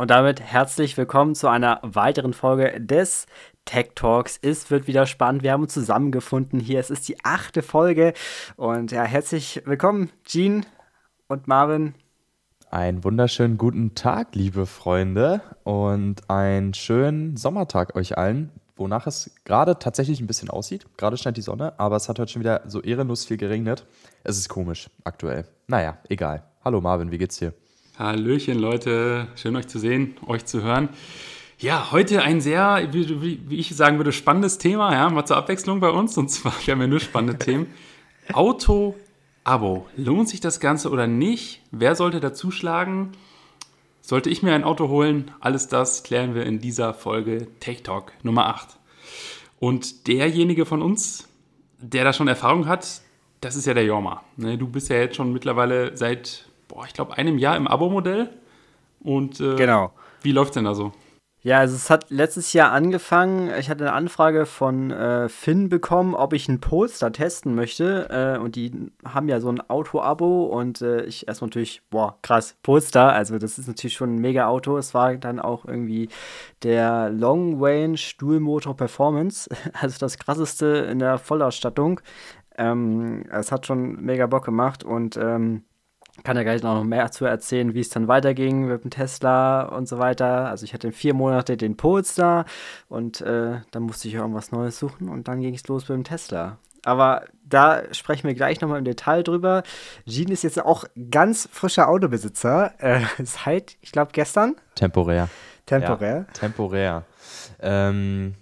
Und damit herzlich willkommen zu einer weiteren Folge des Tech Talks. Es wird wieder spannend. Wir haben uns zusammengefunden hier. Es ist die achte Folge. Und ja, herzlich willkommen, Jean und Marvin. Einen wunderschönen guten Tag, liebe Freunde, und einen schönen Sommertag euch allen, wonach es gerade tatsächlich ein bisschen aussieht. Gerade scheint die Sonne, aber es hat heute schon wieder so ehrenlos viel geregnet. Es ist komisch aktuell. Naja, egal. Hallo Marvin, wie geht's dir? Hallöchen, Leute. Schön euch zu sehen, euch zu hören. Ja, heute ein sehr, wie, wie ich sagen würde, spannendes Thema, ja, mal zur Abwechslung bei uns. Und zwar, wir haben ja nur spannende Themen. Auto-Abo. Lohnt sich das Ganze oder nicht? Wer sollte da zuschlagen? Sollte ich mir ein Auto holen? Alles das klären wir in dieser Folge Tech Talk Nummer 8. Und derjenige von uns, der da schon Erfahrung hat, das ist ja der Jorma. Ne, du bist ja jetzt schon mittlerweile seit boah, ich glaube, einem Jahr im Abo-Modell. Und äh, genau. wie läuft denn da so? Ja, also es hat letztes Jahr angefangen. Ich hatte eine Anfrage von äh, Finn bekommen, ob ich einen Polestar testen möchte. Äh, und die haben ja so ein Auto-Abo. Und äh, ich erstmal natürlich, boah, krass, Polestar. Also das ist natürlich schon ein mega Auto. Es war dann auch irgendwie der Long Range Dual Motor Performance. Also das krasseste in der Vollausstattung. Ähm, es hat schon mega Bock gemacht. Und ähm, kann ja gleich noch mehr zu erzählen, wie es dann weiterging mit dem Tesla und so weiter. Also ich hatte vier Monate den Polestar und äh, dann musste ich irgendwas Neues suchen und dann ging es los mit dem Tesla. Aber da sprechen wir gleich nochmal im Detail drüber. Jean ist jetzt auch ganz frischer Autobesitzer. Äh, seit, ich glaube, gestern. Temporär. Temporär. Ja, temporär. Ähm,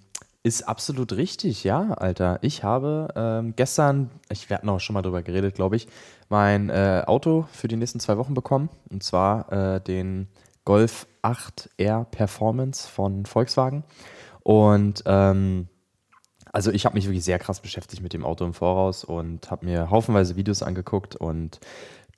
ist absolut richtig, ja, Alter. Ich habe ähm, gestern, ich werde noch schon mal drüber geredet, glaube ich, mein äh, Auto für die nächsten zwei Wochen bekommen. Und zwar äh, den Golf 8R Performance von Volkswagen. Und ähm, also ich habe mich wirklich sehr krass beschäftigt mit dem Auto im Voraus und habe mir haufenweise Videos angeguckt und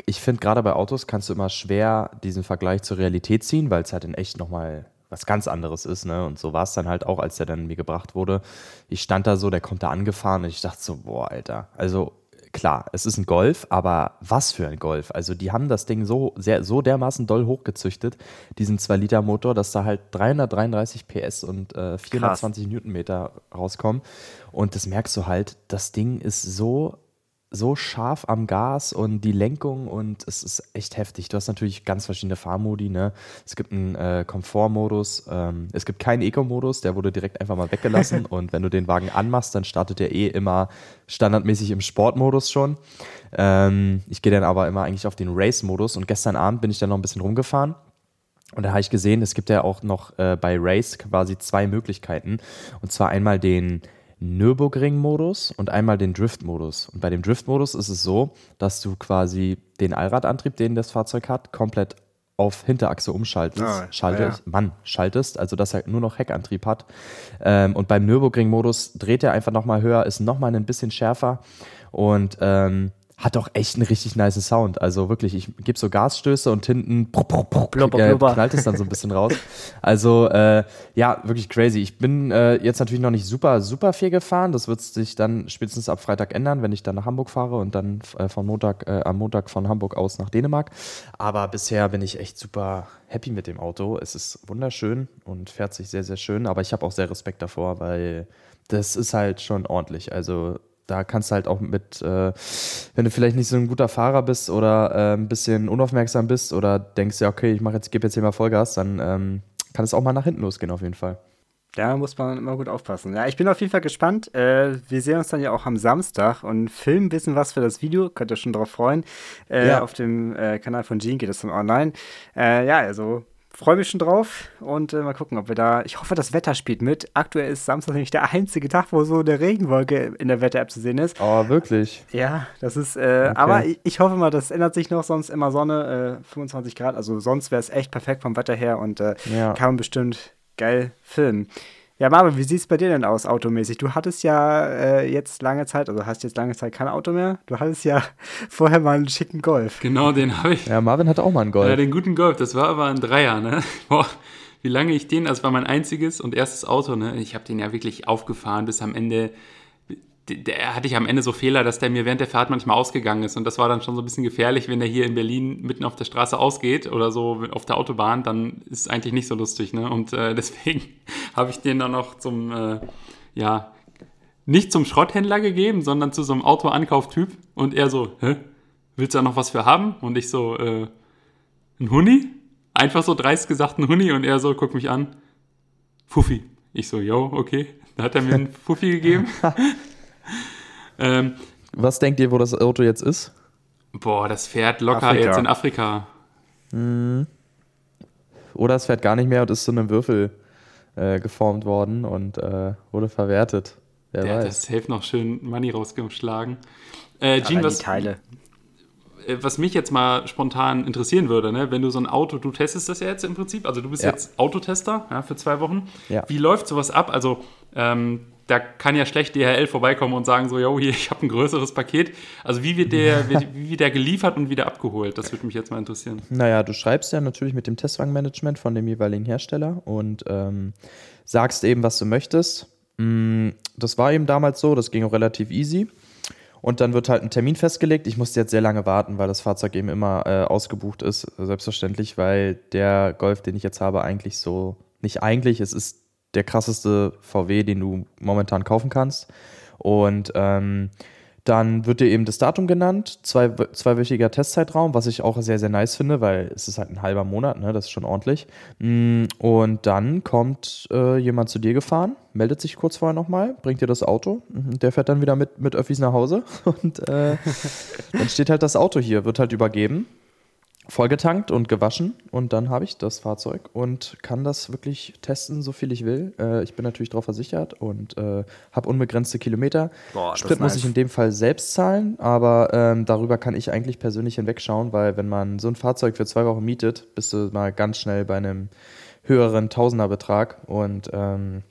ich finde gerade bei Autos kannst du immer schwer diesen Vergleich zur Realität ziehen, weil es halt in echt nochmal was ganz anderes ist, ne? Und so war es dann halt auch, als der dann mir gebracht wurde. Ich stand da so, der kommt da angefahren und ich dachte so, boah, Alter. Also klar, es ist ein Golf, aber was für ein Golf? Also die haben das Ding so sehr, so dermaßen doll hochgezüchtet, diesen 2-Liter-Motor, dass da halt 333 PS und äh, 420 Krass. Newtonmeter rauskommen. Und das merkst du halt, das Ding ist so so scharf am Gas und die Lenkung und es ist echt heftig. Du hast natürlich ganz verschiedene Fahrmodi. Ne? Es gibt einen äh, Komfortmodus, ähm, es gibt keinen Eco-Modus, der wurde direkt einfach mal weggelassen und wenn du den Wagen anmachst, dann startet der eh immer standardmäßig im Sportmodus schon. Ähm, ich gehe dann aber immer eigentlich auf den Race-Modus und gestern Abend bin ich dann noch ein bisschen rumgefahren und da habe ich gesehen, es gibt ja auch noch äh, bei Race quasi zwei Möglichkeiten und zwar einmal den Nürburgring-Modus und einmal den Drift-Modus. Und bei dem Drift-Modus ist es so, dass du quasi den Allradantrieb, den das Fahrzeug hat, komplett auf Hinterachse umschaltest, ah, schaltest, ja. Mann, schaltest, also dass er nur noch Heckantrieb hat. Ähm, und beim Nürburgring-Modus dreht er einfach nochmal höher, ist nochmal ein bisschen schärfer und ähm, hat auch echt einen richtig nice Sound. Also wirklich, ich gebe so Gasstöße und hinten prop, prop, prop, blubber, äh, blubber. knallt es dann so ein bisschen raus. Also äh, ja, wirklich crazy. Ich bin äh, jetzt natürlich noch nicht super, super viel gefahren. Das wird sich dann spätestens ab Freitag ändern, wenn ich dann nach Hamburg fahre und dann äh, von Montag, äh, am Montag von Hamburg aus nach Dänemark. Aber bisher bin ich echt super happy mit dem Auto. Es ist wunderschön und fährt sich sehr, sehr schön. Aber ich habe auch sehr Respekt davor, weil das ist halt schon ordentlich. Also da kannst du halt auch mit, äh, wenn du vielleicht nicht so ein guter Fahrer bist oder äh, ein bisschen unaufmerksam bist oder denkst ja, okay, ich mache jetzt, gebe jetzt hier mal Vollgas, dann ähm, kann es auch mal nach hinten losgehen auf jeden Fall. Da muss man immer gut aufpassen. Ja, ich bin auf jeden Fall gespannt. Äh, wir sehen uns dann ja auch am Samstag und filmen bisschen was für das Video. Könnt ihr schon drauf freuen. Äh, ja. Auf dem äh, Kanal von Jean geht es dann online. Äh, ja, also freue mich schon drauf und äh, mal gucken, ob wir da. Ich hoffe, das Wetter spielt mit. Aktuell ist Samstag nämlich der einzige Tag, wo so eine Regenwolke in der Wetter-App zu sehen ist. Oh, wirklich? Ja, das ist. Äh, okay. Aber ich, ich, hoffe mal, das ändert sich noch. Sonst immer Sonne, äh, 25 Grad. Also sonst wäre es echt perfekt vom Wetter her und äh, ja. kann man bestimmt geil filmen. Ja, Marvin, wie sieht es bei dir denn aus, automäßig? Du hattest ja äh, jetzt lange Zeit, also hast jetzt lange Zeit kein Auto mehr. Du hattest ja vorher mal einen schicken Golf. Genau, den habe ich. Ja, Marvin hatte auch mal einen Golf. Ja, den guten Golf. Das war aber ein Dreier, ne? Boah, wie lange ich den, das war mein einziges und erstes Auto, ne? Ich habe den ja wirklich aufgefahren bis am Ende. Der hatte ich am Ende so Fehler, dass der mir während der Fahrt manchmal ausgegangen ist. Und das war dann schon so ein bisschen gefährlich, wenn der hier in Berlin mitten auf der Straße ausgeht oder so auf der Autobahn, dann ist es eigentlich nicht so lustig. Ne? Und äh, deswegen habe ich den dann noch zum, äh, ja, nicht zum Schrotthändler gegeben, sondern zu so einem Autoankauftyp. Und er so, hä? Willst du da noch was für haben? Und ich so, äh, ein Huni? Einfach so dreist gesagt ein Huni. Und er so, guck mich an, Fuffi. Ich so, yo, okay. Da hat er mir einen Fuffi gegeben. ähm, Was denkt ihr, wo das Auto jetzt ist? Boah, das fährt locker Afrika. jetzt in Afrika. Mhm. Oder es fährt gar nicht mehr und ist zu einem Würfel äh, geformt worden und äh, wurde verwertet. Wer Der weiß. hat das Safe noch schön Money rausgeschlagen. Äh, Jean, was, Teile. Äh, was mich jetzt mal spontan interessieren würde, ne? wenn du so ein Auto, du testest das ja jetzt im Prinzip, also du bist ja. jetzt Autotester ja, für zwei Wochen. Ja. Wie läuft sowas ab? Also ähm, da kann ja schlecht DHL vorbeikommen und sagen so, yo, hier, ich habe ein größeres Paket. Also wie wird, der, wie, wird der geliefert und wieder abgeholt? Das würde mich jetzt mal interessieren. Naja, du schreibst ja natürlich mit dem Testwagenmanagement von dem jeweiligen Hersteller und ähm, sagst eben, was du möchtest. Mm, das war eben damals so, das ging auch relativ easy. Und dann wird halt ein Termin festgelegt. Ich musste jetzt sehr lange warten, weil das Fahrzeug eben immer äh, ausgebucht ist, selbstverständlich, weil der Golf, den ich jetzt habe, eigentlich so, nicht eigentlich, es ist der krasseste VW, den du momentan kaufen kannst. Und ähm, dann wird dir eben das Datum genannt, zwei, zweiwöchiger Testzeitraum, was ich auch sehr, sehr nice finde, weil es ist halt ein halber Monat, ne? das ist schon ordentlich. Mm, und dann kommt äh, jemand zu dir gefahren, meldet sich kurz vorher nochmal, bringt dir das Auto. Mhm, der fährt dann wieder mit, mit Öffis nach Hause und äh, dann steht halt das Auto hier, wird halt übergeben vollgetankt und gewaschen und dann habe ich das Fahrzeug und kann das wirklich testen, so viel ich will. Äh, ich bin natürlich darauf versichert und äh, habe unbegrenzte Kilometer. Boah, Sprit muss ich in dem Fall selbst zahlen, aber ähm, darüber kann ich eigentlich persönlich hinwegschauen, weil wenn man so ein Fahrzeug für zwei Wochen mietet, bist du mal ganz schnell bei einem höheren Tausenderbetrag und ähm,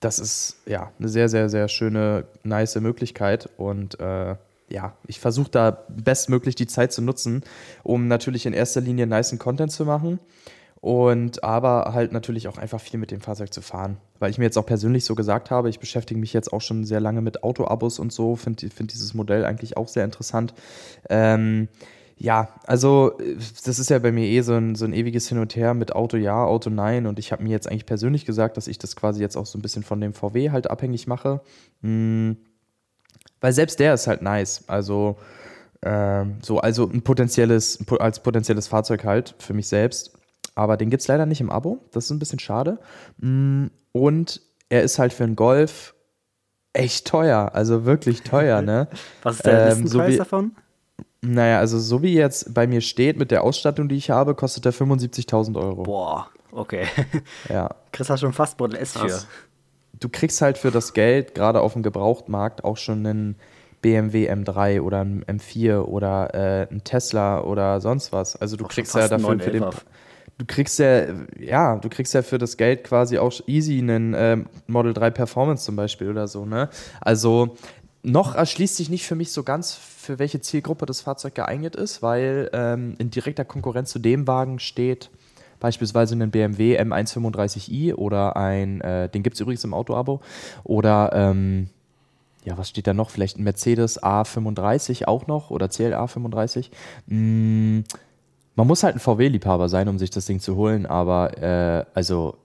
das ist ja eine sehr, sehr, sehr schöne, nice Möglichkeit und äh, ja, ich versuche da bestmöglich die Zeit zu nutzen, um natürlich in erster Linie niceen Content zu machen und aber halt natürlich auch einfach viel mit dem Fahrzeug zu fahren. Weil ich mir jetzt auch persönlich so gesagt habe, ich beschäftige mich jetzt auch schon sehr lange mit Autoabos und so, finde find dieses Modell eigentlich auch sehr interessant. Ähm, ja, also das ist ja bei mir eh so ein, so ein ewiges Hin und Her mit Auto ja, Auto nein. Und ich habe mir jetzt eigentlich persönlich gesagt, dass ich das quasi jetzt auch so ein bisschen von dem VW halt abhängig mache. Hm weil selbst der ist halt nice. Also, ähm, so, also ein potenzielles, als potenzielles Fahrzeug halt für mich selbst. Aber den gibt es leider nicht im Abo. Das ist ein bisschen schade. Mm, und er ist halt für einen Golf echt teuer. Also wirklich teuer, ne? Was ist der ähm, so wie, davon? Naja, also so wie jetzt bei mir steht, mit der Ausstattung, die ich habe, kostet er 75.000 Euro. Boah, okay. Ja. Chris hat schon fast Model S für du kriegst halt für das Geld, gerade auf dem Gebrauchtmarkt, auch schon einen BMW M3 oder einen M4 oder äh, einen Tesla oder sonst was. Also du auch kriegst ja dafür für den. Du kriegst ja, ja, du kriegst ja für das Geld quasi auch easy einen äh, Model 3 Performance zum Beispiel oder so, ne? Also noch erschließt sich nicht für mich so ganz, für welche Zielgruppe das Fahrzeug geeignet ist, weil ähm, in direkter Konkurrenz zu dem Wagen steht beispielsweise einen BMW M135i oder ein, äh, den gibt es übrigens im Auto-Abo, oder ähm, ja, was steht da noch? Vielleicht ein Mercedes A35 auch noch oder CLA 35. Mm, man muss halt ein VW-Liebhaber sein, um sich das Ding zu holen, aber äh, also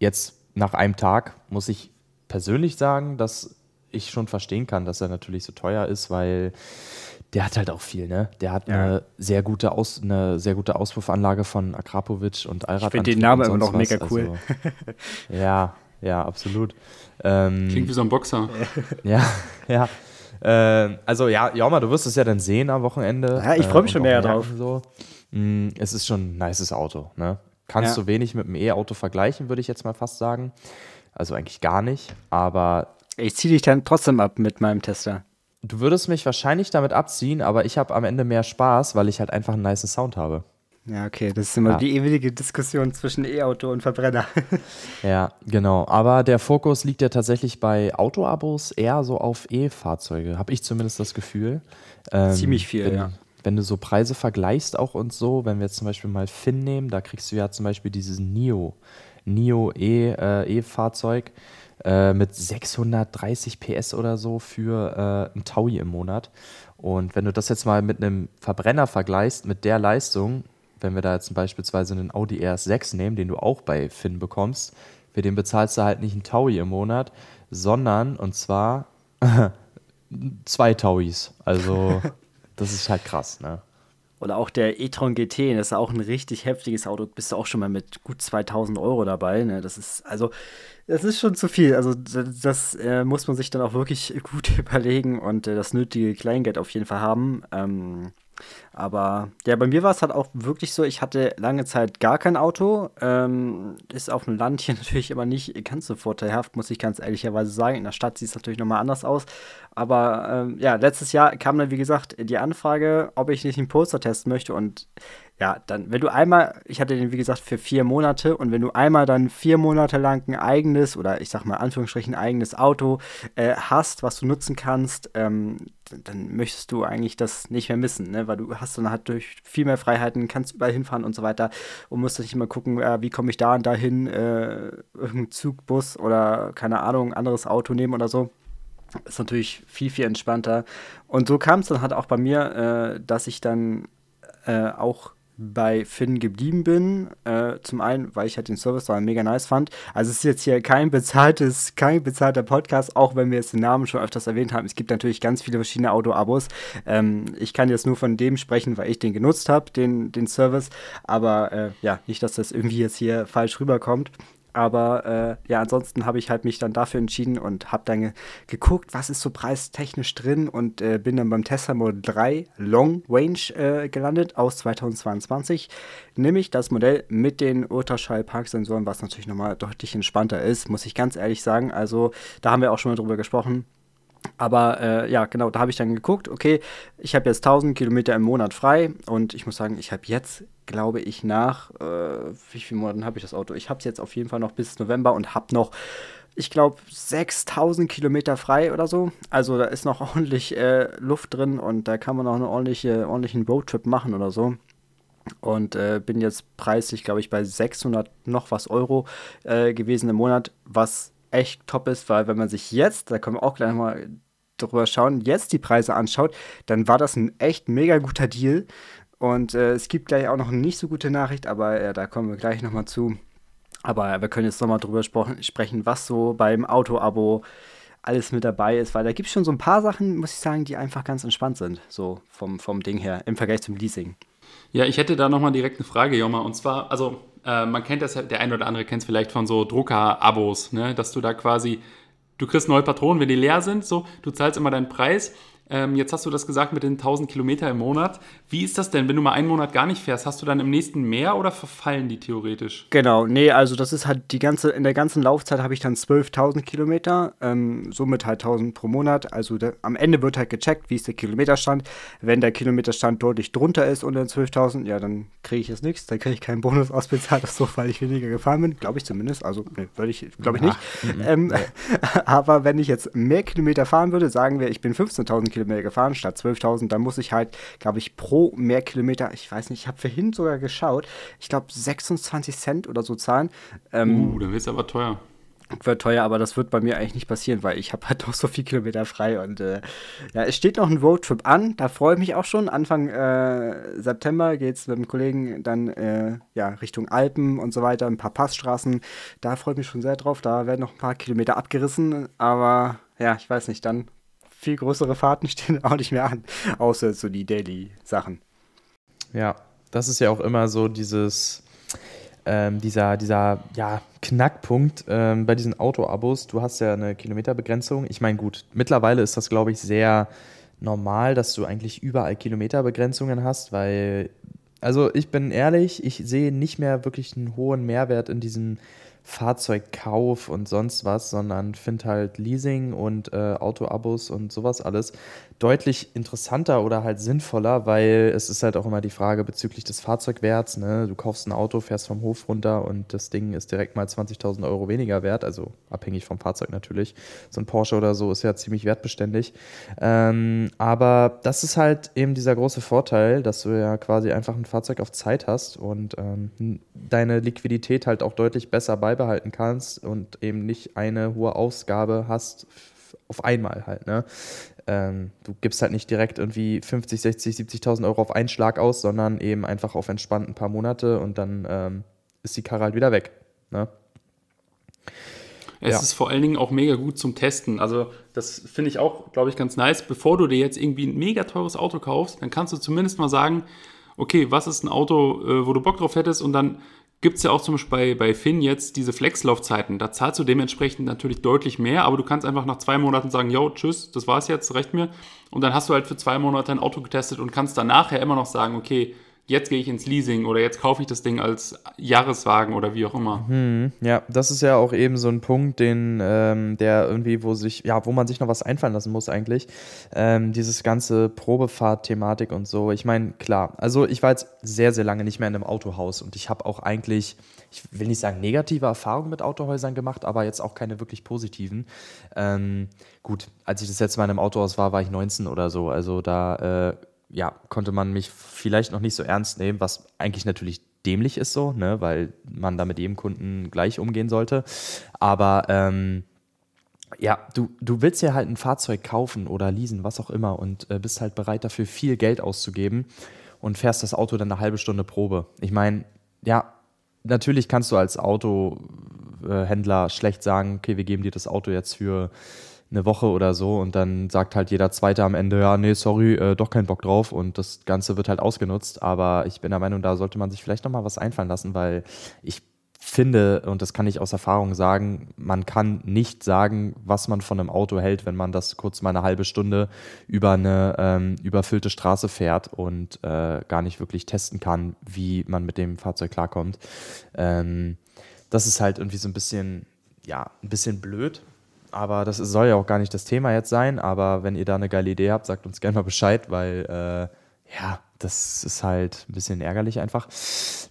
jetzt nach einem Tag muss ich persönlich sagen, dass ich schon verstehen kann, dass er natürlich so teuer ist, weil der hat halt auch viel, ne? Der hat ja. eine sehr gute Aus, eine sehr gute Auspuffanlage von Akrapovic und Allrad. Ich finde den Namen immer noch was. mega cool. Also, ja, ja, absolut. Ähm, Klingt wie so ein Boxer. ja, ja. Äh, also ja, Joma, du wirst es ja dann sehen am Wochenende. Ja, ich freue mich äh, schon mehr drauf. So. Mm, es ist schon ein nices Auto, ne? Kannst ja. du wenig mit einem E-Auto vergleichen, würde ich jetzt mal fast sagen. Also eigentlich gar nicht, aber. Ich ziehe dich dann trotzdem ab mit meinem Tester. Du würdest mich wahrscheinlich damit abziehen, aber ich habe am Ende mehr Spaß, weil ich halt einfach einen nice Sound habe. Ja, okay, das ist immer ja. die ewige Diskussion zwischen E-Auto und Verbrenner. ja, genau. Aber der Fokus liegt ja tatsächlich bei Autoabos eher so auf E-Fahrzeuge, habe ich zumindest das Gefühl. Ähm, Ziemlich viel, bin, ja. wenn du so Preise vergleichst auch und so, wenn wir jetzt zum Beispiel mal Finn nehmen, da kriegst du ja zum Beispiel dieses NIO, NIO E-Fahrzeug äh, e mit 630 PS oder so für äh, ein Taui im Monat. Und wenn du das jetzt mal mit einem Verbrenner vergleichst, mit der Leistung, wenn wir da jetzt beispielsweise einen Audi RS6 nehmen, den du auch bei Finn bekommst, für den bezahlst du halt nicht einen Taui im Monat, sondern, und zwar zwei Tauis. Also, das ist halt krass, ne? Oder auch der e-tron GT, das ist auch ein richtig heftiges Auto. Bist du auch schon mal mit gut 2000 Euro dabei. Ne? Das ist, also, das ist schon zu viel. Also, das, das äh, muss man sich dann auch wirklich gut überlegen und äh, das nötige Kleingeld auf jeden Fall haben. Ähm, aber ja, bei mir war es halt auch wirklich so, ich hatte lange Zeit gar kein Auto. Ähm, ist auf dem Land hier natürlich immer nicht ganz so vorteilhaft, muss ich ganz ehrlicherweise sagen. In der Stadt sieht es natürlich nochmal anders aus. Aber ähm, ja, letztes Jahr kam dann, wie gesagt, die Anfrage, ob ich nicht einen Poster testen möchte. Und ja, dann, wenn du einmal, ich hatte den, wie gesagt, für vier Monate und wenn du einmal dann vier Monate lang ein eigenes oder ich sag mal Anführungsstrichen eigenes Auto äh, hast, was du nutzen kannst, ähm, dann möchtest du eigentlich das nicht mehr missen, ne? weil du hast dann halt durch viel mehr Freiheiten, kannst überall hinfahren und so weiter und musst nicht immer gucken, äh, wie komme ich da und dahin, äh, irgendein Zug, Bus oder keine Ahnung, anderes Auto nehmen oder so. Ist natürlich viel, viel entspannter. Und so kam es dann halt auch bei mir, äh, dass ich dann äh, auch bei Finn geblieben bin. Äh, zum einen, weil ich halt den Service da mega nice fand. Also es ist jetzt hier kein bezahltes, kein bezahlter Podcast, auch wenn wir jetzt den Namen schon öfters erwähnt haben. Es gibt natürlich ganz viele verschiedene Auto-Abos. Ähm, ich kann jetzt nur von dem sprechen, weil ich den genutzt habe, den, den Service. Aber äh, ja, nicht, dass das irgendwie jetzt hier falsch rüberkommt. Aber äh, ja, ansonsten habe ich halt mich dann dafür entschieden und habe dann ge geguckt, was ist so preistechnisch drin und äh, bin dann beim Tesla Model 3 Long Range äh, gelandet aus 2022. Nämlich das Modell mit den Ultraschall-Parksensoren, was natürlich nochmal deutlich entspannter ist, muss ich ganz ehrlich sagen. Also da haben wir auch schon mal drüber gesprochen. Aber äh, ja, genau, da habe ich dann geguckt, okay, ich habe jetzt 1000 Kilometer im Monat frei und ich muss sagen, ich habe jetzt, glaube ich, nach, äh, wie viele Monaten habe ich das Auto? Ich habe es jetzt auf jeden Fall noch bis November und habe noch, ich glaube, 6000 Kilometer frei oder so. Also da ist noch ordentlich äh, Luft drin und da kann man auch einen ordentliche, ordentlichen Roadtrip machen oder so und äh, bin jetzt preislich, glaube ich, bei 600 noch was Euro äh, gewesen im Monat, was echt top ist, weil wenn man sich jetzt, da können wir auch gleich mal drüber schauen, jetzt die Preise anschaut, dann war das ein echt mega guter Deal. Und äh, es gibt gleich auch noch eine nicht so gute Nachricht, aber äh, da kommen wir gleich nochmal zu. Aber wir können jetzt nochmal drüber sprechen, was so beim Auto-Abo alles mit dabei ist, weil da gibt es schon so ein paar Sachen, muss ich sagen, die einfach ganz entspannt sind, so vom, vom Ding her, im Vergleich zum Leasing. Ja, ich hätte da nochmal direkt eine Frage, Joma, und zwar, also äh, man kennt das, der eine oder andere kennt es vielleicht von so Drucker-Abos, ne? dass du da quasi, du kriegst neue Patronen, wenn die leer sind, so, du zahlst immer deinen Preis ähm, jetzt hast du das gesagt mit den 1000 Kilometer im Monat. Wie ist das denn, wenn du mal einen Monat gar nicht fährst? Hast du dann im nächsten mehr oder verfallen die theoretisch? Genau, nee, also das ist halt die ganze, in der ganzen Laufzeit habe ich dann 12.000 Kilometer, ähm, somit halt 1000 pro Monat. Also der, am Ende wird halt gecheckt, wie ist der Kilometerstand. Wenn der Kilometerstand deutlich drunter ist unter 12.000, ja, dann kriege ich jetzt nichts, dann kriege ich keinen Bonus ausbezahlt, so, weil ich weniger gefahren bin, glaube ich zumindest. Also, nee, würde ich, glaube ich nicht. Ähm, aber wenn ich jetzt mehr Kilometer fahren würde, sagen wir, ich bin 15.000 Kilometer Kilometer gefahren statt 12.000. Dann muss ich halt, glaube ich, pro mehr Kilometer, ich weiß nicht, ich habe vorhin sogar geschaut, ich glaube 26 Cent oder so zahlen. Ähm, uh, dann wird es aber teuer. Wird teuer, aber das wird bei mir eigentlich nicht passieren, weil ich habe halt noch so viel Kilometer frei und äh, ja, es steht noch ein Roadtrip an, da freue ich mich auch schon. Anfang äh, September geht es mit dem Kollegen dann äh, ja, Richtung Alpen und so weiter, ein paar Passstraßen. Da freue ich mich schon sehr drauf, da werden noch ein paar Kilometer abgerissen, aber ja, ich weiß nicht, dann viel größere Fahrten stehen auch nicht mehr an, außer so die Daily-Sachen. Ja, das ist ja auch immer so dieses, ähm, dieser, dieser ja, Knackpunkt ähm, bei diesen Auto-Abos. Du hast ja eine Kilometerbegrenzung. Ich meine, gut, mittlerweile ist das, glaube ich, sehr normal, dass du eigentlich überall Kilometerbegrenzungen hast, weil, also ich bin ehrlich, ich sehe nicht mehr wirklich einen hohen Mehrwert in diesen Fahrzeugkauf und sonst was, sondern finde halt Leasing und äh, Autoabos und sowas alles deutlich interessanter oder halt sinnvoller, weil es ist halt auch immer die Frage bezüglich des Fahrzeugwerts. Ne? Du kaufst ein Auto, fährst vom Hof runter und das Ding ist direkt mal 20.000 Euro weniger wert, also abhängig vom Fahrzeug natürlich. So ein Porsche oder so ist ja ziemlich wertbeständig. Ähm, aber das ist halt eben dieser große Vorteil, dass du ja quasi einfach ein Fahrzeug auf Zeit hast und ähm, deine Liquidität halt auch deutlich besser beibehalten kannst und eben nicht eine hohe Ausgabe hast auf einmal halt. Ne? Ähm, du gibst halt nicht direkt irgendwie 50, 60, 70.000 Euro auf einen Schlag aus, sondern eben einfach auf entspannt ein paar Monate und dann ähm, ist die Karre halt wieder weg. Ne? Es ja. ist vor allen Dingen auch mega gut zum Testen. Also, das finde ich auch, glaube ich, ganz nice. Bevor du dir jetzt irgendwie ein mega teures Auto kaufst, dann kannst du zumindest mal sagen, okay, was ist ein Auto, äh, wo du Bock drauf hättest und dann gibt es ja auch zum Beispiel bei, bei Finn jetzt diese Flexlaufzeiten. Da zahlst du dementsprechend natürlich deutlich mehr, aber du kannst einfach nach zwei Monaten sagen, yo, tschüss, das war's jetzt, reicht mir. Und dann hast du halt für zwei Monate ein Auto getestet und kannst dann nachher immer noch sagen, okay, jetzt gehe ich ins Leasing oder jetzt kaufe ich das Ding als Jahreswagen oder wie auch immer. Hm, ja, das ist ja auch eben so ein Punkt, den, ähm, der irgendwie, wo sich, ja, wo man sich noch was einfallen lassen muss eigentlich. Ähm, dieses ganze Probefahrt-Thematik und so. Ich meine, klar, also ich war jetzt sehr, sehr lange nicht mehr in einem Autohaus und ich habe auch eigentlich, ich will nicht sagen negative Erfahrungen mit Autohäusern gemacht, aber jetzt auch keine wirklich positiven. Ähm, gut, als ich das letzte Mal in einem Autohaus war, war ich 19 oder so. Also da äh, ja, konnte man mich vielleicht noch nicht so ernst nehmen, was eigentlich natürlich dämlich ist so, ne, weil man da mit jedem Kunden gleich umgehen sollte. Aber ähm, ja, du, du willst ja halt ein Fahrzeug kaufen oder leasen, was auch immer, und äh, bist halt bereit dafür viel Geld auszugeben und fährst das Auto dann eine halbe Stunde Probe. Ich meine, ja, natürlich kannst du als Autohändler schlecht sagen, okay, wir geben dir das Auto jetzt für eine Woche oder so und dann sagt halt jeder Zweite am Ende, ja, nee, sorry, äh, doch keinen Bock drauf und das Ganze wird halt ausgenutzt. Aber ich bin der Meinung, da sollte man sich vielleicht nochmal was einfallen lassen, weil ich finde, und das kann ich aus Erfahrung sagen, man kann nicht sagen, was man von einem Auto hält, wenn man das kurz mal eine halbe Stunde über eine ähm, überfüllte Straße fährt und äh, gar nicht wirklich testen kann, wie man mit dem Fahrzeug klarkommt. Ähm, das ist halt irgendwie so ein bisschen, ja, ein bisschen blöd, aber das soll ja auch gar nicht das Thema jetzt sein. Aber wenn ihr da eine geile Idee habt, sagt uns gerne mal Bescheid, weil äh, ja, das ist halt ein bisschen ärgerlich einfach,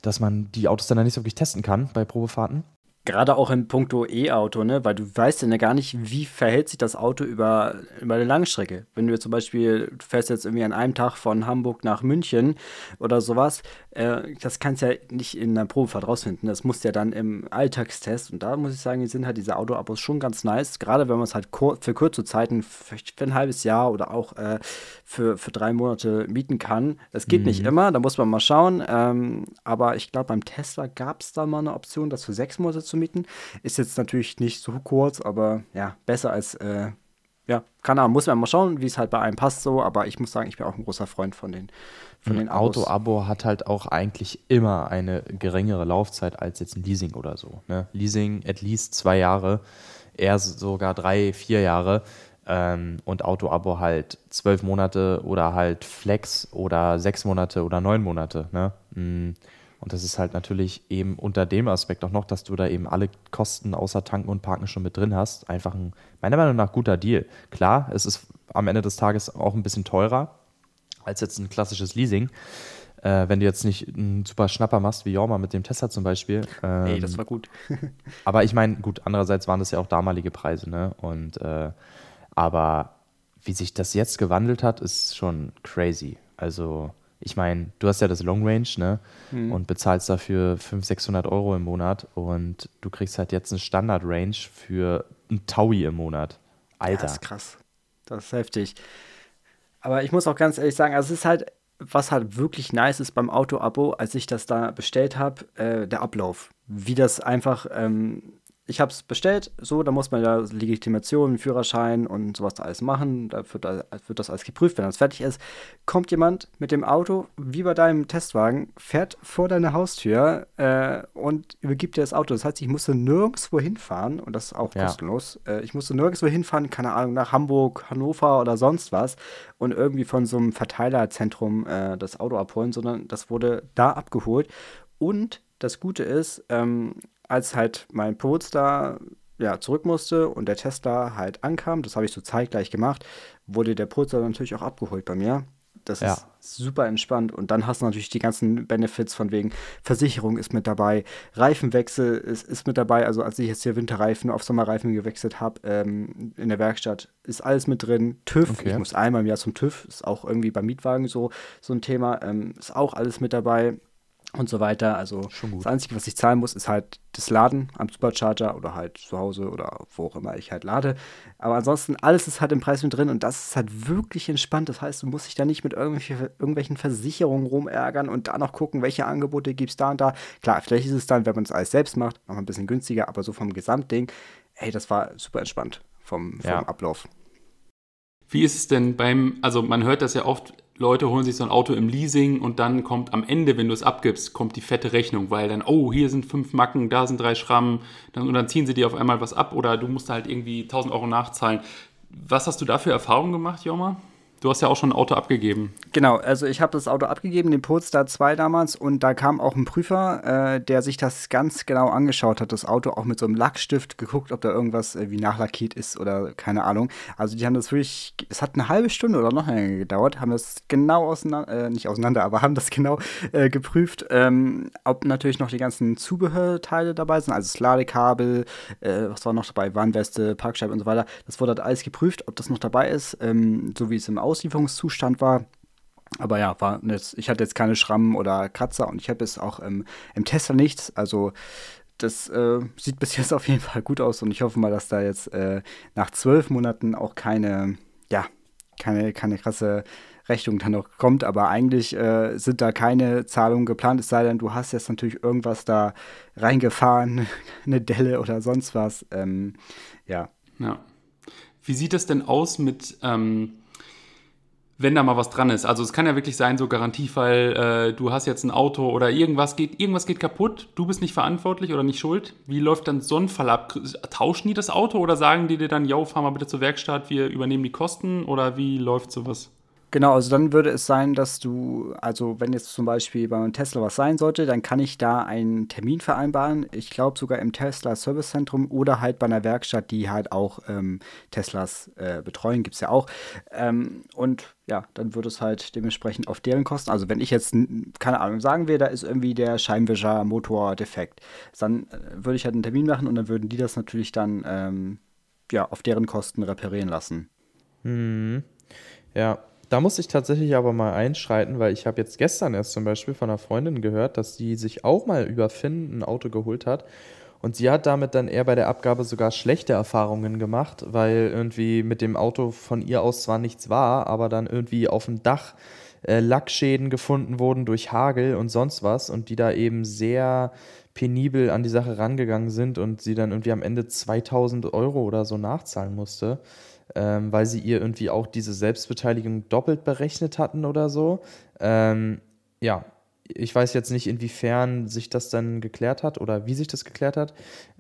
dass man die Autos dann nicht so wirklich testen kann bei Probefahrten. Gerade auch im Punkto E-Auto, ne? Weil du weißt ja gar nicht, wie verhält sich das Auto über, über eine Langstrecke. Wenn du zum Beispiel, du fährst jetzt irgendwie an einem Tag von Hamburg nach München oder sowas, äh, das kannst du ja nicht in einer Probefahrt rausfinden. Das musst du ja dann im Alltagstest. Und da muss ich sagen, sind halt diese Auto-Abos schon ganz nice. Gerade wenn man es halt für kurze Zeiten, für, für, ein halbes Jahr oder auch äh, für, für drei Monate mieten kann. Das geht mhm. nicht immer, da muss man mal schauen. Ähm, aber ich glaube, beim Tesla gab es da mal eine Option, das für sechs Monate zu mieten. Ist jetzt natürlich nicht so kurz, aber ja, besser als, äh, ja, keine Ahnung, muss man mal schauen, wie es halt bei einem passt so, aber ich muss sagen, ich bin auch ein großer Freund von den, von ein Auto-Abo hat halt auch eigentlich immer eine geringere Laufzeit als jetzt ein Leasing oder so. Ne? Leasing at least zwei Jahre, eher sogar drei, vier Jahre. Ähm, und Auto-Abo halt zwölf Monate oder halt Flex oder sechs Monate oder neun Monate. Ne? Mm. Und das ist halt natürlich eben unter dem Aspekt auch noch, dass du da eben alle Kosten außer Tanken und Parken schon mit drin hast. Einfach ein, meiner Meinung nach, guter Deal. Klar, es ist am Ende des Tages auch ein bisschen teurer als jetzt ein klassisches Leasing. Äh, wenn du jetzt nicht einen super Schnapper machst, wie Jorma mit dem Tesla zum Beispiel. Ähm, Ey, das war gut. aber ich meine, gut, andererseits waren das ja auch damalige Preise, ne? Und äh, aber wie sich das jetzt gewandelt hat, ist schon crazy. Also ich meine, du hast ja das Long Range, ne? Mhm. Und bezahlst dafür 500, 600 Euro im Monat und du kriegst halt jetzt eine Standard Range für ein Taui im Monat. Alter. das ist krass. Das ist heftig. Aber ich muss auch ganz ehrlich sagen, also es ist halt, was halt wirklich nice ist beim Auto-Abo, als ich das da bestellt habe, äh, der Ablauf. Wie das einfach ähm, ich habe es bestellt, so, da muss man ja Legitimation, Führerschein und sowas da alles machen. Da wird, da wird, das alles geprüft, wenn das fertig ist. Kommt jemand mit dem Auto, wie bei deinem Testwagen, fährt vor deine Haustür äh, und übergibt dir das Auto. Das heißt, ich musste nirgendwo hinfahren und das ist auch ja. kostenlos. Äh, ich musste nirgendwo hinfahren, keine Ahnung, nach Hamburg, Hannover oder sonst was und irgendwie von so einem Verteilerzentrum äh, das Auto abholen, sondern das wurde da abgeholt. Und das Gute ist, ähm, als halt mein Polestar ja, zurück musste und der Tesla halt ankam, das habe ich so zeitgleich gemacht, wurde der Polestar natürlich auch abgeholt bei mir. Das ja. ist super entspannt. Und dann hast du natürlich die ganzen Benefits von wegen Versicherung ist mit dabei, Reifenwechsel ist, ist mit dabei. Also als ich jetzt hier Winterreifen auf Sommerreifen gewechselt habe ähm, in der Werkstatt, ist alles mit drin. TÜV, okay. ich muss einmal im Jahr zum TÜV, ist auch irgendwie beim Mietwagen so, so ein Thema, ähm, ist auch alles mit dabei und so weiter. Also das Einzige, was ich zahlen muss, ist halt das Laden am Supercharger oder halt zu Hause oder wo auch immer ich halt lade. Aber ansonsten, alles ist halt im Preis mit drin und das ist halt wirklich entspannt. Das heißt, du musst dich da nicht mit irgendwelchen Versicherungen rumärgern und da noch gucken, welche Angebote gibt es da und da. Klar, vielleicht ist es dann, wenn man es alles selbst macht, noch ein bisschen günstiger, aber so vom Gesamtding, ey, das war super entspannt vom, vom ja. Ablauf. Wie ist es denn beim, also man hört das ja oft, Leute holen sich so ein Auto im Leasing und dann kommt am Ende, wenn du es abgibst, kommt die fette Rechnung, weil dann, oh, hier sind fünf Macken, da sind drei Schrammen dann, und dann ziehen sie dir auf einmal was ab oder du musst halt irgendwie 1000 Euro nachzahlen. Was hast du da für Erfahrungen gemacht, Joma? Du hast ja auch schon ein Auto abgegeben. Genau, also ich habe das Auto abgegeben, den Polestar 2 damals, und da kam auch ein Prüfer, äh, der sich das ganz genau angeschaut hat, das Auto, auch mit so einem Lackstift geguckt, ob da irgendwas äh, wie nachlackiert ist oder keine Ahnung. Also die haben das wirklich, es hat eine halbe Stunde oder noch länger gedauert, haben das genau auseinander, äh, nicht auseinander, aber haben das genau äh, geprüft, ähm, ob natürlich noch die ganzen Zubehörteile dabei sind, also das Ladekabel, äh, was war noch dabei, Warnweste, Parkscheibe und so weiter. Das wurde halt alles geprüft, ob das noch dabei ist, ähm, so wie es im Auto Auslieferungszustand war. Aber ja, war jetzt, ich hatte jetzt keine Schrammen oder Kratzer und ich habe es auch ähm, im Tesla nichts. Also das äh, sieht bis jetzt auf jeden Fall gut aus und ich hoffe mal, dass da jetzt äh, nach zwölf Monaten auch keine, ja, keine, keine krasse Rechnung dann noch kommt. Aber eigentlich äh, sind da keine Zahlungen geplant, es sei denn, du hast jetzt natürlich irgendwas da reingefahren, eine Delle oder sonst was. Ähm, ja. Ja. Wie sieht es denn aus mit ähm, wenn da mal was dran ist. Also es kann ja wirklich sein, so Garantiefall, äh, du hast jetzt ein Auto oder irgendwas geht, irgendwas geht kaputt, du bist nicht verantwortlich oder nicht schuld. Wie läuft dann so ein Fall ab? Tauschen die das Auto oder sagen die dir dann, yo, fahr mal bitte zur Werkstatt, wir übernehmen die Kosten oder wie läuft sowas? Genau, also dann würde es sein, dass du, also wenn jetzt zum Beispiel beim Tesla was sein sollte, dann kann ich da einen Termin vereinbaren. Ich glaube sogar im Tesla Service Zentrum oder halt bei einer Werkstatt, die halt auch ähm, Teslas äh, betreuen, gibt es ja auch. Ähm, und ja, dann würde es halt dementsprechend auf deren Kosten, also wenn ich jetzt, keine Ahnung, sagen wir, da ist irgendwie der Scheinwischer-Motor defekt, dann äh, würde ich halt einen Termin machen und dann würden die das natürlich dann ähm, ja, auf deren Kosten reparieren lassen. Mhm. Ja, da muss ich tatsächlich aber mal einschreiten, weil ich habe jetzt gestern erst zum Beispiel von einer Freundin gehört, dass sie sich auch mal über Finn ein Auto geholt hat. Und sie hat damit dann eher bei der Abgabe sogar schlechte Erfahrungen gemacht, weil irgendwie mit dem Auto von ihr aus zwar nichts war, aber dann irgendwie auf dem Dach äh, Lackschäden gefunden wurden durch Hagel und sonst was und die da eben sehr penibel an die Sache rangegangen sind und sie dann irgendwie am Ende 2000 Euro oder so nachzahlen musste ähm, weil sie ihr irgendwie auch diese Selbstbeteiligung doppelt berechnet hatten oder so. Ähm, ja, ich weiß jetzt nicht, inwiefern sich das dann geklärt hat oder wie sich das geklärt hat.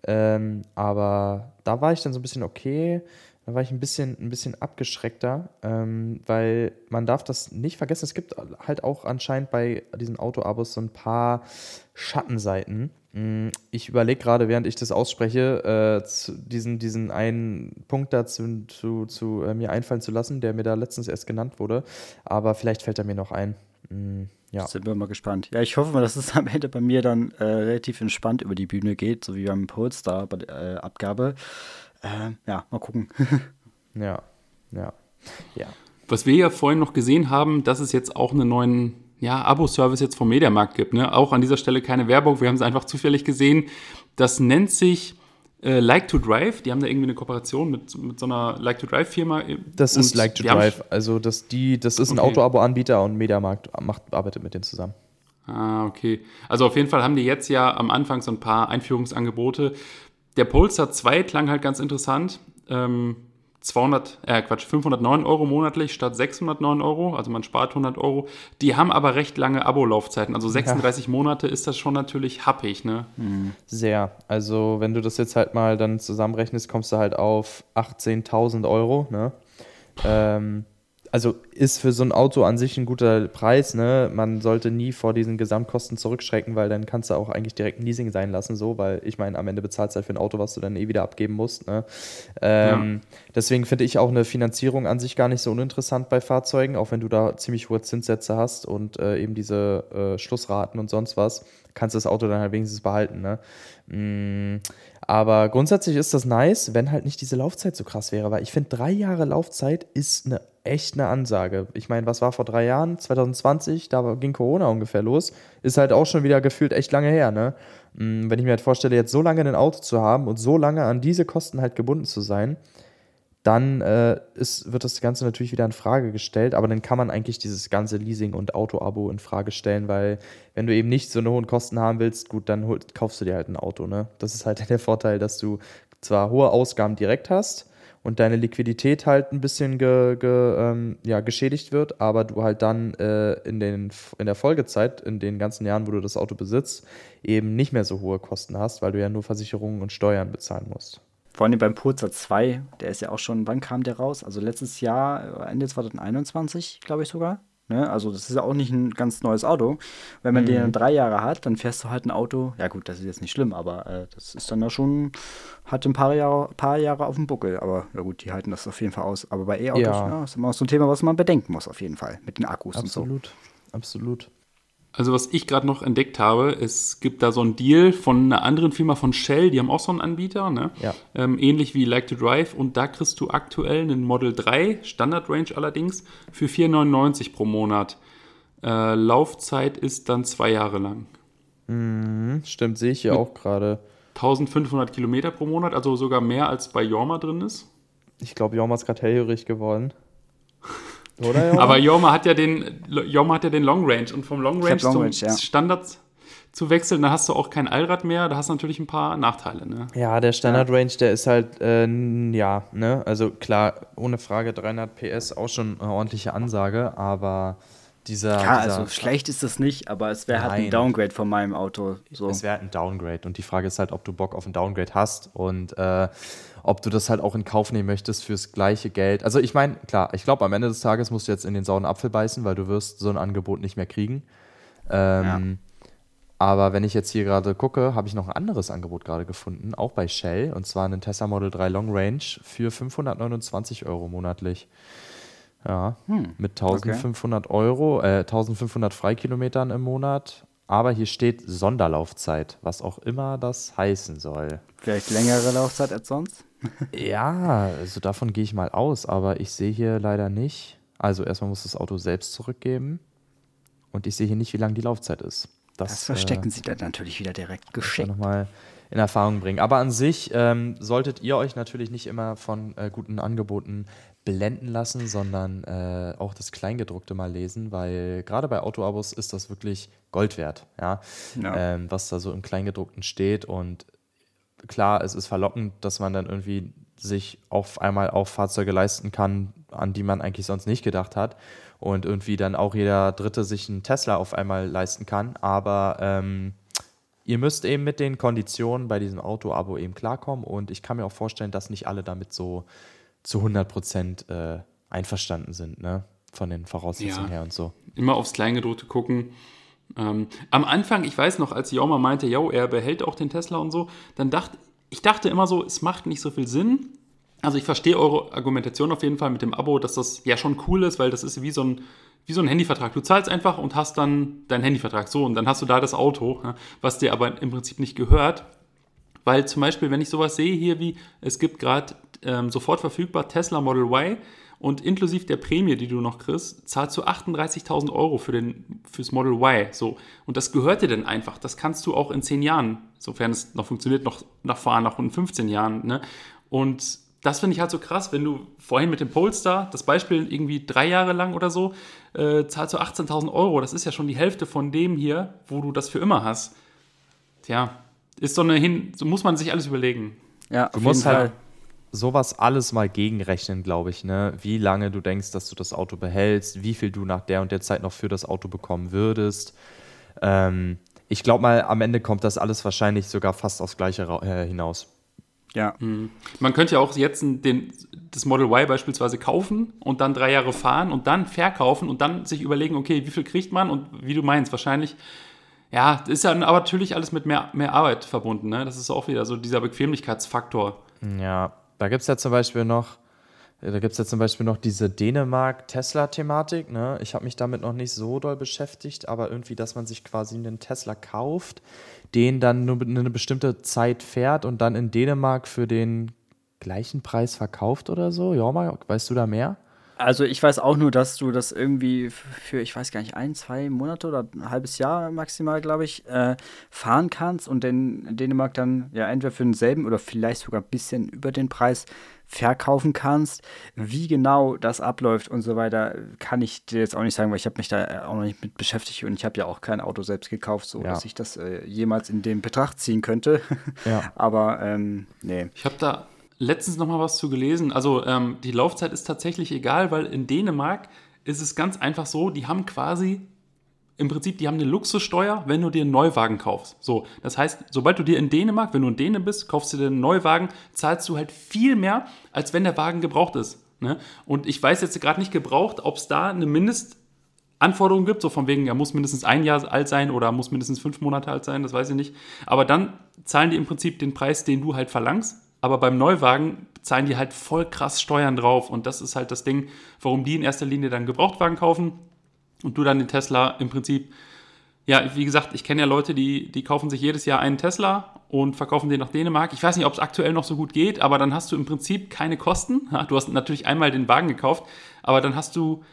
Ähm, aber da war ich dann so ein bisschen okay. Da war ich ein bisschen, ein bisschen abgeschreckter, ähm, weil man darf das nicht vergessen. Es gibt halt auch anscheinend bei diesen Auto-Abos so ein paar Schattenseiten. Mm, ich überlege gerade, während ich das ausspreche, äh, diesen, diesen einen Punkt dazu zu, zu äh, mir einfallen zu lassen, der mir da letztens erst genannt wurde. Aber vielleicht fällt er mir noch ein. Mm, ja. Sind wir mal gespannt. Ja, ich hoffe mal, dass es am Ende bei mir dann äh, relativ entspannt über die Bühne geht, so wie beim Polestar bei der äh, Abgabe. Äh, ja, mal gucken. ja, ja, ja. Was wir ja vorhin noch gesehen haben, dass es jetzt auch einen neuen ja, Abo-Service jetzt vom Mediamarkt gibt. Ne? Auch an dieser Stelle keine Werbung, wir haben es einfach zufällig gesehen. Das nennt sich äh, Like to Drive. Die haben da irgendwie eine Kooperation mit, mit so einer Like to Drive-Firma. Das ist Like to Drive. Also das, die, das ist ein okay. Auto-Abo-Anbieter und Mediamarkt macht, arbeitet mit denen zusammen. Ah, okay. Also auf jeden Fall haben die jetzt ja am Anfang so ein paar Einführungsangebote. Der Polestar 2 klang halt ganz interessant. Ähm, 200, äh Quatsch, 509 Euro monatlich statt 609 Euro, also man spart 100 Euro. Die haben aber recht lange Abo-Laufzeiten, also 36 ja. Monate ist das schon natürlich happig, ne? Mhm. Sehr. Also wenn du das jetzt halt mal dann zusammenrechnest, kommst du halt auf 18.000 Euro, ne? Ähm, also ist für so ein Auto an sich ein guter Preis, ne? Man sollte nie vor diesen Gesamtkosten zurückschrecken, weil dann kannst du auch eigentlich direkt ein Leasing sein lassen, so, weil ich meine, am Ende bezahlst du halt für ein Auto, was du dann eh wieder abgeben musst. Ne? Ähm, ja. Deswegen finde ich auch eine Finanzierung an sich gar nicht so uninteressant bei Fahrzeugen, auch wenn du da ziemlich hohe Zinssätze hast und äh, eben diese äh, Schlussraten und sonst was, kannst du das Auto dann halt wenigstens behalten. Ne? Mm, aber grundsätzlich ist das nice, wenn halt nicht diese Laufzeit so krass wäre, weil ich finde, drei Jahre Laufzeit ist eine echt eine Ansage. Ich meine, was war vor drei Jahren? 2020, da ging Corona ungefähr los. Ist halt auch schon wieder gefühlt echt lange her, ne? Mm, wenn ich mir halt vorstelle, jetzt so lange ein Auto zu haben und so lange an diese Kosten halt gebunden zu sein, dann äh, ist, wird das Ganze natürlich wieder in Frage gestellt, aber dann kann man eigentlich dieses ganze Leasing- und Auto-Abo in Frage stellen, weil wenn du eben nicht so eine hohen Kosten haben willst, gut, dann hol, kaufst du dir halt ein Auto, ne? Das ist halt der Vorteil, dass du zwar hohe Ausgaben direkt hast, und deine Liquidität halt ein bisschen ge, ge, ähm, ja, geschädigt wird, aber du halt dann äh, in, den, in der Folgezeit, in den ganzen Jahren, wo du das Auto besitzt, eben nicht mehr so hohe Kosten hast, weil du ja nur Versicherungen und Steuern bezahlen musst. Vor allem beim Pulsar 2, der ist ja auch schon, wann kam der raus? Also letztes Jahr, Ende 2021, glaube ich sogar. Ne? Also das ist ja auch nicht ein ganz neues Auto. Wenn man mhm. den drei Jahre hat, dann fährst du halt ein Auto. Ja gut, das ist jetzt nicht schlimm, aber äh, das ist dann ja schon, hat ein paar Jahre, paar Jahre auf dem Buckel. Aber ja gut, die halten das auf jeden Fall aus. Aber bei E-Autos ja. ja, ist immer so ein Thema, was man bedenken muss auf jeden Fall mit den Akkus absolut, und so. Absolut, absolut. Also was ich gerade noch entdeckt habe, es gibt da so einen Deal von einer anderen Firma von Shell, die haben auch so einen Anbieter, ne? ja. ähm, ähnlich wie Like to Drive und da kriegst du aktuell einen Model 3, Standard Range allerdings, für 4,99 pro Monat. Äh, Laufzeit ist dann zwei Jahre lang. Mhm, stimmt, sehe ich hier Mit auch gerade. 1500 Kilometer pro Monat, also sogar mehr als bei Jorma drin ist. Ich glaube, Jorma ist gerade hellhörig geworden. Oder, Jorma? Aber Jorma hat ja den, Jorma hat ja den Long Range und vom Long Range Long zum Range, ja. Standard zu wechseln, da hast du auch kein Allrad mehr, da hast du natürlich ein paar Nachteile. Ne? Ja, der Standard Range, der ist halt, äh, ja, ne, also klar, ohne Frage 300 PS auch schon eine ordentliche Ansage, aber dieser, ja, dieser also schlecht ist das nicht, aber es wäre halt ein Downgrade von meinem Auto. So. Es wäre ein Downgrade und die Frage ist halt, ob du Bock auf ein Downgrade hast und äh, ob du das halt auch in Kauf nehmen möchtest fürs gleiche Geld. Also ich meine, klar, ich glaube, am Ende des Tages musst du jetzt in den sauren Apfel beißen, weil du wirst so ein Angebot nicht mehr kriegen. Ähm, ja. Aber wenn ich jetzt hier gerade gucke, habe ich noch ein anderes Angebot gerade gefunden, auch bei Shell, und zwar einen Tesla Model 3 Long Range für 529 Euro monatlich. Ja, hm, mit 1500 okay. Euro, äh, 1500 Freikilometern im Monat. Aber hier steht Sonderlaufzeit, was auch immer das heißen soll. Vielleicht längere Laufzeit als sonst? Ja, also davon gehe ich mal aus, aber ich sehe hier leider nicht. Also erstmal muss das Auto selbst zurückgeben. Und ich sehe hier nicht, wie lang die Laufzeit ist. Das, das verstecken äh, sie dann natürlich wieder direkt geschickt. Nochmal in Erfahrung bringen. Aber an sich ähm, solltet ihr euch natürlich nicht immer von äh, guten Angeboten blenden lassen, sondern äh, auch das Kleingedruckte mal lesen, weil gerade bei Autoabos ist das wirklich Gold wert, ja? ja. Ähm, was da so im Kleingedruckten steht. Und klar, es ist verlockend, dass man dann irgendwie sich auf einmal auch Fahrzeuge leisten kann, an die man eigentlich sonst nicht gedacht hat. Und irgendwie dann auch jeder Dritte sich einen Tesla auf einmal leisten kann. Aber ähm, ihr müsst eben mit den Konditionen bei diesem Auto-Abo eben klarkommen. Und ich kann mir auch vorstellen, dass nicht alle damit so zu 100 Prozent äh, einverstanden sind, ne? Von den Voraussetzungen ja. her und so. Immer aufs Kleingedruckte gucken. Ähm, am Anfang, ich weiß noch, als Jorma meinte, ja, er behält auch den Tesla und so, dann dachte ich dachte immer so, es macht nicht so viel Sinn. Also ich verstehe eure Argumentation auf jeden Fall mit dem Abo, dass das ja schon cool ist, weil das ist wie so ein, wie so ein Handyvertrag. Du zahlst einfach und hast dann deinen Handyvertrag. So, und dann hast du da das Auto, was dir aber im Prinzip nicht gehört. Weil zum Beispiel, wenn ich sowas sehe hier wie, es gibt gerade ähm, sofort verfügbar Tesla Model Y und inklusive der Prämie, die du noch kriegst, zahlst du 38.000 Euro für den, fürs Model Y. So. Und das gehört dir dann einfach. Das kannst du auch in 10 Jahren, sofern es noch funktioniert, noch nachfahren, noch in 15 Jahren. Ne? Und das finde ich halt so krass, wenn du vorhin mit dem Polestar, das Beispiel irgendwie drei Jahre lang oder so, äh, zahlst du 18.000 Euro. Das ist ja schon die Hälfte von dem hier, wo du das für immer hast. Tja, ist so eine hin, so muss man sich alles überlegen. Ja, du musst halt sowas alles mal gegenrechnen, glaube ich, ne? Wie lange du denkst, dass du das Auto behältst, wie viel du nach der und der Zeit noch für das Auto bekommen würdest. Ähm, ich glaube mal, am Ende kommt das alles wahrscheinlich sogar fast aufs Gleiche äh, hinaus. Ja. Man könnte ja auch jetzt den, das Model Y beispielsweise kaufen und dann drei Jahre fahren und dann verkaufen und dann sich überlegen, okay, wie viel kriegt man und wie du meinst, wahrscheinlich, ja, das ist ja aber natürlich alles mit mehr, mehr Arbeit verbunden. Ne? Das ist auch wieder so dieser Bequemlichkeitsfaktor. Ja, da gibt es ja zum Beispiel noch, da gibt es ja zum Beispiel noch diese Dänemark-Tesla-Thematik. Ne? Ich habe mich damit noch nicht so doll beschäftigt, aber irgendwie, dass man sich quasi einen Tesla kauft, den dann nur eine bestimmte Zeit fährt und dann in Dänemark für den gleichen Preis verkauft oder so. Ja, mal, weißt du da mehr? Also ich weiß auch nur, dass du das irgendwie für, ich weiß gar nicht, ein, zwei Monate oder ein halbes Jahr maximal, glaube ich, äh, fahren kannst und in Dänemark dann ja entweder für denselben oder vielleicht sogar ein bisschen über den Preis verkaufen kannst. Wie genau das abläuft und so weiter, kann ich dir jetzt auch nicht sagen, weil ich habe mich da auch noch nicht mit beschäftigt und ich habe ja auch kein Auto selbst gekauft, so Ja. dass ich das äh, jemals in den Betracht ziehen könnte. Ja. Aber ähm, nee. Ich habe da letztens noch mal was zu gelesen. Also ähm, die Laufzeit ist tatsächlich egal, weil in Dänemark ist es ganz einfach so, die haben quasi im Prinzip, die haben eine Luxussteuer, wenn du dir einen Neuwagen kaufst. So, das heißt, sobald du dir in Dänemark, wenn du in Däne bist, kaufst du dir einen Neuwagen, zahlst du halt viel mehr, als wenn der Wagen gebraucht ist. Ne? Und ich weiß jetzt gerade nicht gebraucht, ob es da eine Mindestanforderung gibt, so von wegen, er muss mindestens ein Jahr alt sein oder muss mindestens fünf Monate alt sein, das weiß ich nicht. Aber dann zahlen die im Prinzip den Preis, den du halt verlangst. Aber beim Neuwagen zahlen die halt voll krass Steuern drauf. Und das ist halt das Ding, warum die in erster Linie dann Gebrauchtwagen kaufen und du dann den Tesla im Prinzip, ja, wie gesagt, ich kenne ja Leute, die, die kaufen sich jedes Jahr einen Tesla und verkaufen den nach Dänemark. Ich weiß nicht, ob es aktuell noch so gut geht, aber dann hast du im Prinzip keine Kosten. Du hast natürlich einmal den Wagen gekauft, aber dann hast du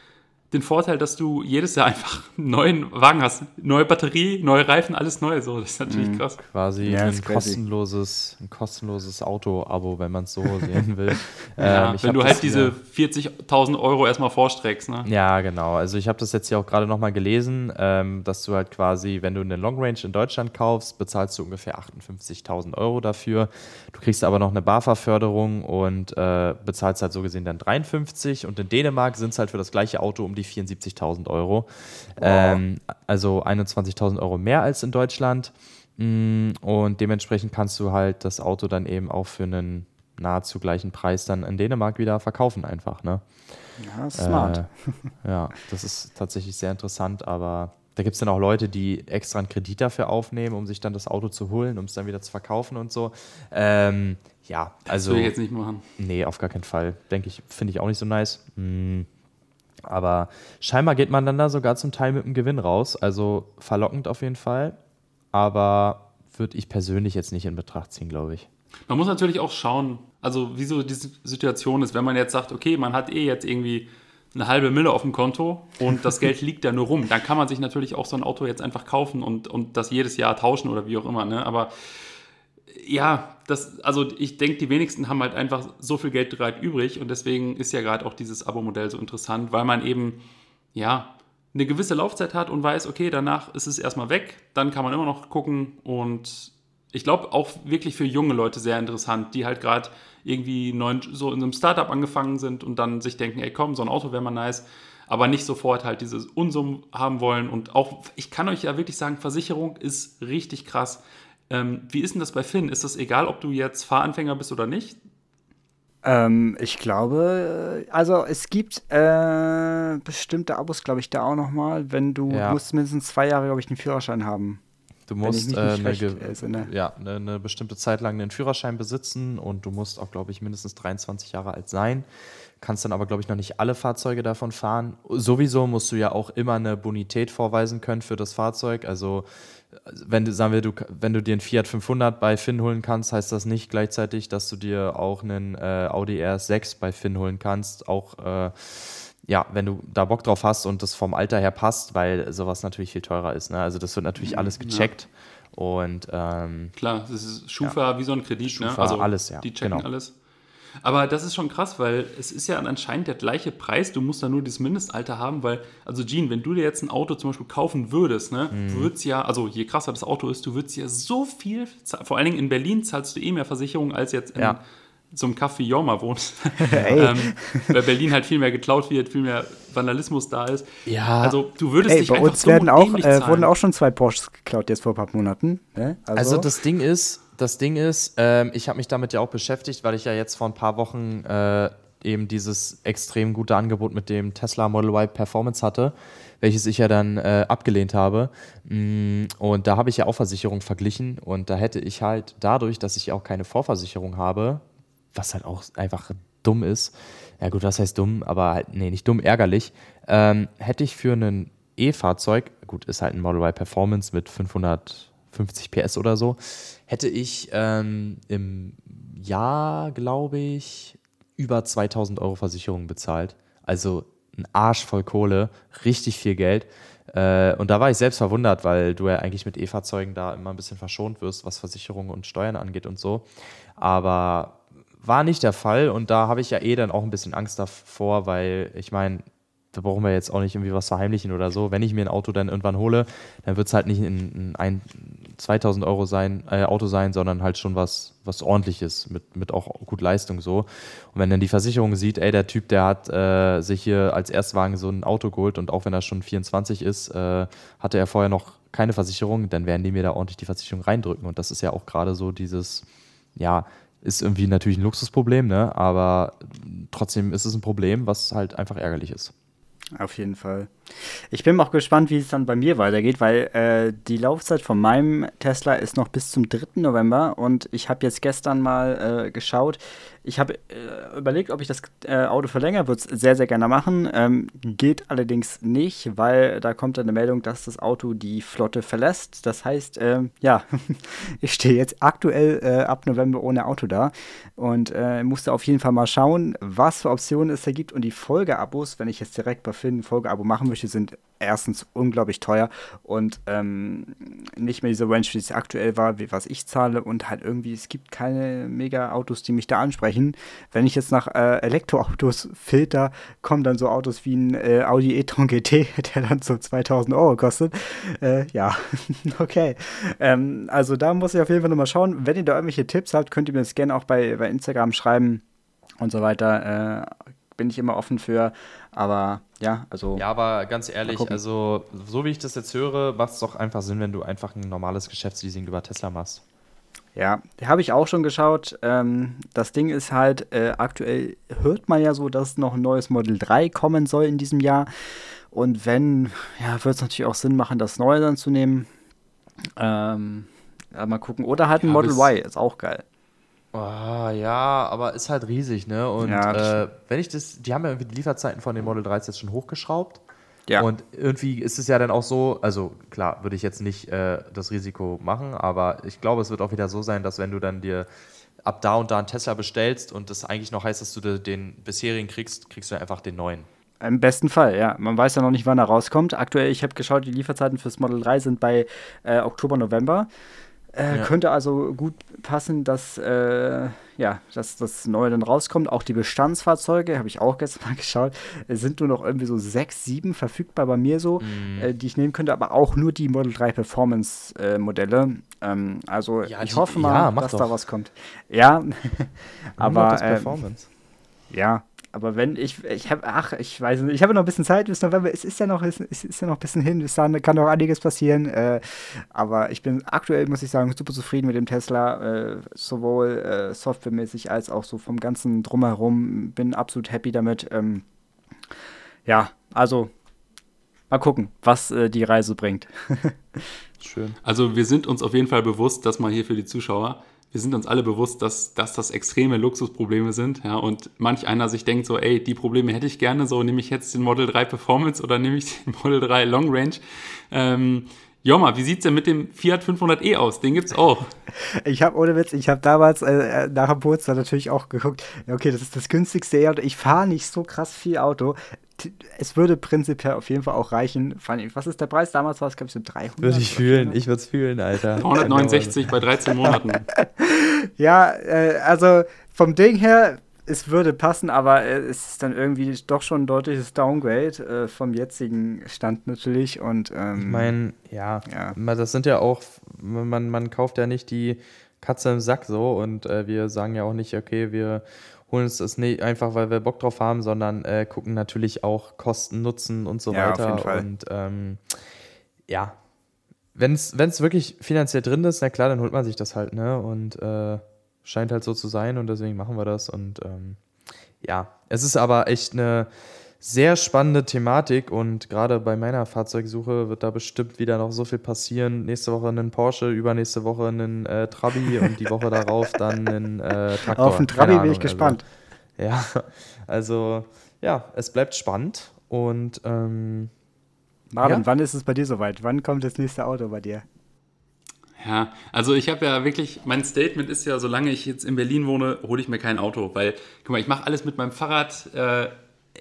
den Vorteil, dass du jedes Jahr einfach einen neuen Wagen hast. Neue Batterie, neue Reifen, alles neu. So, das ist natürlich krass. Quasi Ja, ein kostenloses, ein kostenloses Auto-Abo, wenn man es so sehen will. Ja, Ähm, ich wenn du halt diese hier- 40.000 Euro erstmal vorstreckst. Ne? Ja, genau. Also ich habe das jetzt hier auch gerade nochmal gelesen, ähm, dass du halt quasi, wenn du eine Long Range in Deutschland kaufst, bezahlst du ungefähr 58.000 Euro dafür. Du kriegst aber noch eine BAFA-Förderung und äh, bezahlst halt so gesehen dann 53. Und in Dänemark sind es halt für das gleiche Auto um die 74.000 Euro. Ähm, also 21.000 Euro mehr als in Deutschland. Mm, Und dementsprechend kannst du halt das Auto dann eben auch für einen nahezu gleichen Preis dann in Dänemark wieder verkaufen einfach, ne? Ja, smart. Äh, ja, das ist tatsächlich sehr interessant, aber da gibt es dann auch Leute, die extra einen Kredit dafür aufnehmen, um sich dann das Auto zu holen, um es dann wieder zu verkaufen und so. Ähm, ja, Das also. will ich jetzt nicht machen. Nee, auf gar keinen Fall. Denke ich, finde ich auch nicht so nice. Hm. Aber scheinbar geht man dann da sogar zum Teil mit einem Gewinn raus. Also verlockend auf jeden Fall. Aber würde ich persönlich jetzt nicht in Betracht ziehen, glaube ich. Man muss natürlich auch schauen, also wieso diese Situation ist, wenn man jetzt sagt, okay, man hat eh jetzt irgendwie eine halbe Mille auf dem Konto und das Geld liegt da nur rum, dann kann man sich natürlich auch so ein Auto jetzt einfach kaufen und, und das jedes Jahr tauschen oder wie auch immer. Ne? Aber ja, das, also ich denke, die wenigsten haben halt einfach so viel Geld gerade übrig und deswegen ist ja gerade auch dieses Abo-Modell so interessant, weil man eben, ja, eine gewisse Laufzeit hat und weiß, okay, danach ist es erstmal weg, dann kann man immer noch gucken und ich glaube auch wirklich für junge Leute sehr interessant, die halt gerade irgendwie neuen, so in einem Startup angefangen sind und dann sich denken, ey komm, so ein Auto wäre mal nice, aber nicht sofort halt dieses Unsummen haben wollen und auch, ich kann euch ja wirklich sagen, Versicherung ist richtig krass. Ähm, wie ist denn das bei Finn? Ist das egal, ob du jetzt Fahranfänger bist oder nicht? Ähm, ich glaube, also es gibt äh, bestimmte Abos, glaube ich, da auch noch mal, wenn du Ja. musst mindestens zwei Jahre, glaube ich, einen Führerschein haben. Du musst äh, eine, ja, eine, eine bestimmte Zeit lang einen Führerschein besitzen und du musst auch, glaube ich, mindestens 23 Jahre alt sein. Kannst dann aber, glaube ich, noch nicht alle Fahrzeuge davon fahren. Sowieso musst du ja auch immer eine Bonität vorweisen können für das Fahrzeug. Also, wenn du, sagen wir, du, wenn du dir einen Fiat 500 bei Finn holen kannst, heißt das nicht gleichzeitig, dass du dir auch einen äh, Audi RS6 bei Finn holen kannst. Auch äh, ja, wenn du da Bock drauf hast und das vom Alter her passt, weil sowas natürlich viel teurer ist. Ne? Also das wird natürlich alles gecheckt. Und ähm, Klar, das ist Schufa wie so ein Kredit, ne? Schufa, alles, ja, Die checken genau. alles. Aber das ist schon krass, weil es ist ja anscheinend der gleiche Preis. Du musst da nur das Mindestalter haben, weil, also Jean, wenn du dir jetzt ein Auto zum Beispiel kaufen würdest, ne, Mhm. du würdest ja, also je krasser das Auto ist, du würdest ja so viel, vor allen Dingen in Berlin zahlst du eh mehr Versicherung als jetzt in Ja. so einem wie Jorma wohnst. Ey. ähm, weil Berlin halt viel mehr geklaut wird, viel mehr Vandalismus da ist. Ja. Also du würdest Ey, dich bei einfach uns so werden auch, äh, wurden auch schon zwei Porsches geklaut jetzt vor ein paar Monaten. Ne? Also das Ding ist, das Ding ist, ähm, ich habe mich damit ja auch beschäftigt, weil ich ja jetzt vor ein paar Wochen äh, eben dieses extrem gute Angebot mit dem Tesla Model Y Performance hatte, welches ich ja dann äh, abgelehnt habe. Mm, und da habe ich ja auch Versicherung verglichen und da hätte ich halt dadurch, dass ich auch keine Vorversicherung habe, was halt auch einfach dumm ist, ja gut, was heißt dumm, aber halt, nee, nicht dumm, ärgerlich, ähm, hätte ich für ein E-Fahrzeug, gut, ist halt ein Model Y Performance mit 550 PS oder so, hätte ich ähm, im Jahr, glaube ich, über 2000 Euro Versicherung bezahlt. Also ein Arsch voll Kohle, richtig viel Geld. Äh, und da war ich selbst verwundert, weil du ja eigentlich mit E-Fahrzeugen da immer ein bisschen verschont wirst, was Versicherungen und Steuern angeht und so. Aber war nicht der Fall und da habe ich ja eh dann auch ein bisschen Angst davor, weil ich meine, da brauchen wir jetzt auch nicht irgendwie was verheimlichen oder so. Wenn ich mir ein Auto dann irgendwann hole, dann wird es halt nicht ein, ein 2000 Euro sein, äh, Auto sein, sondern halt schon was, was ordentliches mit, mit auch gut Leistung so. Und wenn dann die Versicherung sieht, ey, der Typ, der hat äh, sich hier als Erstwagen so ein Auto geholt und auch wenn er schon 24 ist, äh, hatte er vorher noch keine Versicherung, dann werden die mir da ordentlich die Versicherung reindrücken. Und das ist ja auch gerade so dieses, ja, ist irgendwie natürlich ein Luxusproblem, ne? aber trotzdem ist es ein Problem, was halt einfach ärgerlich ist. Auf jeden Fall. Ich bin auch gespannt, wie es dann bei mir weitergeht, weil äh, die Laufzeit von meinem Tesla ist noch bis zum 3. November und ich habe jetzt gestern mal äh, geschaut. Ich habe äh, überlegt, ob ich das äh, Auto verlängere, würde es sehr, sehr gerne machen. Ähm, geht allerdings nicht, weil da kommt dann eine Meldung, dass das Auto die Flotte verlässt. Das heißt, ähm, ja, ich stehe jetzt aktuell äh, ab November ohne Auto da und äh, musste auf jeden Fall mal schauen, was für Optionen es da gibt und die Folgeabos, wenn ich jetzt direkt bei Finn ein Folgeabo machen möchte, sind erstens unglaublich teuer und ähm, nicht mehr diese Range, wie es aktuell war, wie was ich zahle und halt irgendwie, es gibt keine Mega-Autos, die mich da ansprechen. Wenn ich jetzt nach äh, Elektroautos filter, kommen dann so Autos wie ein äh, Audi e-tron GT, der dann so 2000 Euro kostet. Äh, ja, okay. Ähm, also da muss ich auf jeden Fall nochmal schauen. Wenn ihr da irgendwelche Tipps habt, könnt ihr mir das gerne auch bei, bei Instagram schreiben und so weiter. Äh, bin ich immer offen für. Aber ja, also. Ja, aber ganz ehrlich, also so wie ich das jetzt höre, macht es doch einfach Sinn, wenn du einfach ein normales Geschäftsleasing über Tesla machst. Ja, habe ich auch schon geschaut. Ähm, das Ding ist halt, äh, aktuell hört man ja so, dass noch ein neues Model 3 kommen soll in diesem Jahr. Und wenn, ja, wird es natürlich auch Sinn machen, das neue dann zu nehmen. Ähm, ja, mal gucken. Oder halt ein ja, Model Y, ist auch geil. Oh, ja, aber ist halt riesig, ne? Und ja, äh, wenn ich das, die haben ja irgendwie die Lieferzeiten von den Model 3 jetzt schon hochgeschraubt. Ja. Und irgendwie ist es ja dann auch so, also klar, würde ich jetzt nicht äh, das Risiko machen, aber ich glaube, es wird auch wieder so sein, dass wenn du dann dir ab da und da einen Tesla bestellst und das eigentlich noch heißt, dass du den bisherigen kriegst, kriegst du einfach den neuen. Im besten Fall, ja. Man weiß ja noch nicht, wann er rauskommt. Aktuell, ich habe geschaut, die Lieferzeiten fürs Model 3 sind bei äh, Oktober, November. Äh, ja. Könnte also gut passen, dass, äh, ja, dass das Neue dann rauskommt. Auch die Bestandsfahrzeuge, habe ich auch gestern mal geschaut, sind nur noch irgendwie so sechs, sieben verfügbar bei mir so, mhm. äh, die ich nehmen könnte, aber auch nur die Model 3 Performance äh, Modelle. Ähm, also ja, ich die, hoffe mal, ja, dass doch. da was kommt. Ja, aber. Das ähm, Performance. ja, aber wenn ich, ich habe, ach, ich weiß nicht, ich habe noch ein bisschen Zeit bis November. Es ist ja noch, es ist ja noch ein bisschen hin. Bis dann kann noch einiges passieren. Äh, aber ich bin aktuell, muss ich sagen, super zufrieden mit dem Tesla, äh, sowohl äh, softwaremäßig als auch so vom ganzen Drumherum. Bin absolut happy damit. Ähm, ja, also mal gucken, was äh, die Reise bringt. Schön. Also wir sind uns auf jeden Fall bewusst, dass man hier für die Zuschauer wir sind uns alle bewusst, dass, dass das extreme Luxusprobleme sind. Ja, und manch einer sich denkt so, ey, die Probleme hätte ich gerne, so nehme ich jetzt den Model 3 Performance oder nehme ich den Model 3 Long Range. Ähm, Joma, wie sieht es denn mit dem Fiat 500e aus? Den gibt es auch. Ich habe ohne Witz, ich habe damals äh, nach dem Geburtstag natürlich auch geguckt, okay, das ist das günstigste E-Auto. Ich fahre nicht so krass viel Auto es würde prinzipiell auf jeden Fall auch reichen. Was ist der Preis? Damals war es, glaube ich, so 300. Würde ich fühlen, ich würde es fühlen, Alter. 369 bei 13 Monaten. ja, äh, also vom Ding her, es würde passen, aber es ist dann irgendwie doch schon ein deutliches Downgrade äh, vom jetzigen Stand natürlich. Und, ähm, ich meine, ja, ja, das sind ja auch, man, man kauft ja nicht die Katze im Sack so und äh, wir sagen ja auch nicht, okay, wir holen uns das nicht einfach, weil wir Bock drauf haben, sondern äh, gucken natürlich auch Kosten, Nutzen und so ja, weiter. Und ähm, ja, wenn es wirklich finanziell drin ist, na klar, dann holt man sich das halt, ne? Und äh, scheint halt so zu sein und deswegen machen wir das. Und ähm, ja, es ist aber echt eine sehr spannende Thematik und gerade bei meiner Fahrzeugsuche wird da bestimmt wieder noch so viel passieren. Nächste Woche einen Porsche, übernächste Woche einen äh, Trabi und die Woche darauf dann einen äh, Traktor. Auf den Trabi bin ich gespannt. Also, ja, also ja, es bleibt spannend und ähm, Marvin, ja? wann ist es bei dir soweit? Wann kommt das nächste Auto bei dir? Ja, also ich habe ja wirklich, mein Statement ist ja, solange ich jetzt in Berlin wohne, hole ich mir kein Auto, weil, guck mal, ich mache alles mit meinem Fahrrad. Äh,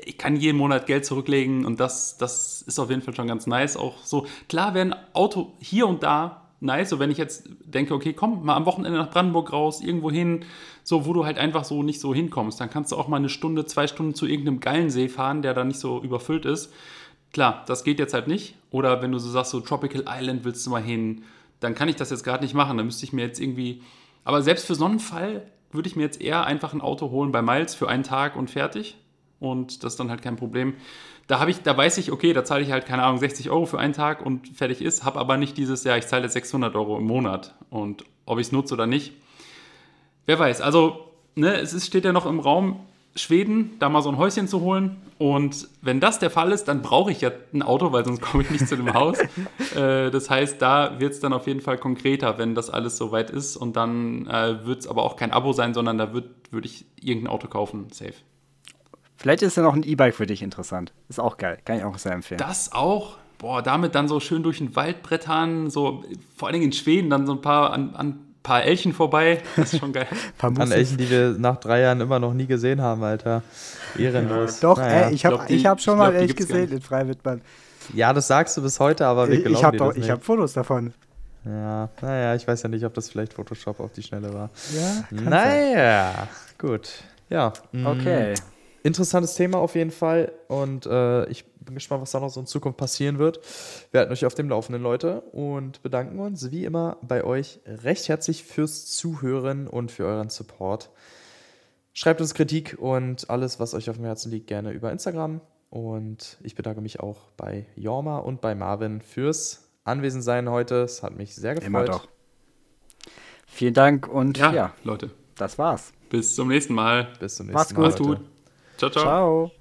ich kann jeden Monat Geld zurücklegen und das, das ist auf jeden Fall schon ganz nice. Auch so, klar wäre ein Auto hier und da nice, so wenn ich jetzt denke, okay, komm mal am Wochenende nach Brandenburg raus, irgendwo hin, so wo du halt einfach so nicht so hinkommst, dann kannst du auch mal eine Stunde, zwei Stunden zu irgendeinem geilen See fahren, der da nicht so überfüllt ist. Klar, das geht jetzt halt nicht. Oder wenn du so sagst, so Tropical Island willst du mal hin, dann kann ich das jetzt gerade nicht machen. Dann müsste ich mir jetzt irgendwie. Aber selbst für so einen Fall würde ich mir jetzt eher einfach ein Auto holen bei Miles für einen Tag und fertig und das ist dann halt kein Problem. Da habe ich, da weiß ich, okay, da zahle ich halt keine Ahnung 60 Euro für einen Tag und fertig ist, habe aber nicht dieses Jahr, ich zahle jetzt 600 Euro im Monat und ob ich es nutze oder nicht, wer weiß. Also ne, es ist, steht ja noch im Raum Schweden, da mal so ein Häuschen zu holen und wenn das der Fall ist, dann brauche ich ja ein Auto, weil sonst komme ich nicht zu dem Haus. Äh, das heißt, da wird es dann auf jeden Fall konkreter, wenn das alles soweit ist und dann äh, wird es aber auch kein Abo sein, sondern da würde würd ich irgendein Auto kaufen, safe. Vielleicht ist ja noch ein E-Bike für dich interessant. Ist auch geil. Kann ich auch sehr empfehlen. Das auch. Boah, damit dann so schön durch den Wald brettern, so vor allen Dingen in Schweden, dann so ein paar an, an paar Elchen vorbei. Das ist schon geil. an Elchen, die wir nach drei Jahren immer noch nie gesehen haben, Alter. Ehrenlos. Doch, naja. ey, ich habe hab schon mal Elch gesehen in Freiwittmann. Ja, das sagst du bis heute, aber wir glauben ich hab doch, Ich habe Fotos davon. Ja, naja, ich weiß ja nicht, ob das vielleicht Photoshop auf die Schnelle war. Ja, Naja, sein. gut. Ja. Okay. Mm. Interessantes Thema auf jeden Fall und äh, ich bin gespannt, was da noch so in Zukunft passieren wird. Wir halten euch auf dem Laufenden, Leute, und bedanken uns wie immer bei euch recht herzlich fürs Zuhören und für euren Support. Schreibt uns Kritik und alles, was euch auf dem Herzen liegt, gerne über Instagram. Und ich bedanke mich auch bei Jorma und bei Marvin fürs Anwesensein heute. Es hat mich sehr gefreut. Immer doch. Vielen Dank und ja, ja Leute, das war's. Bis zum nächsten Mal. Bis zum nächsten Macht's Mal. Macht's gut. Ciao, ciao. Ciao.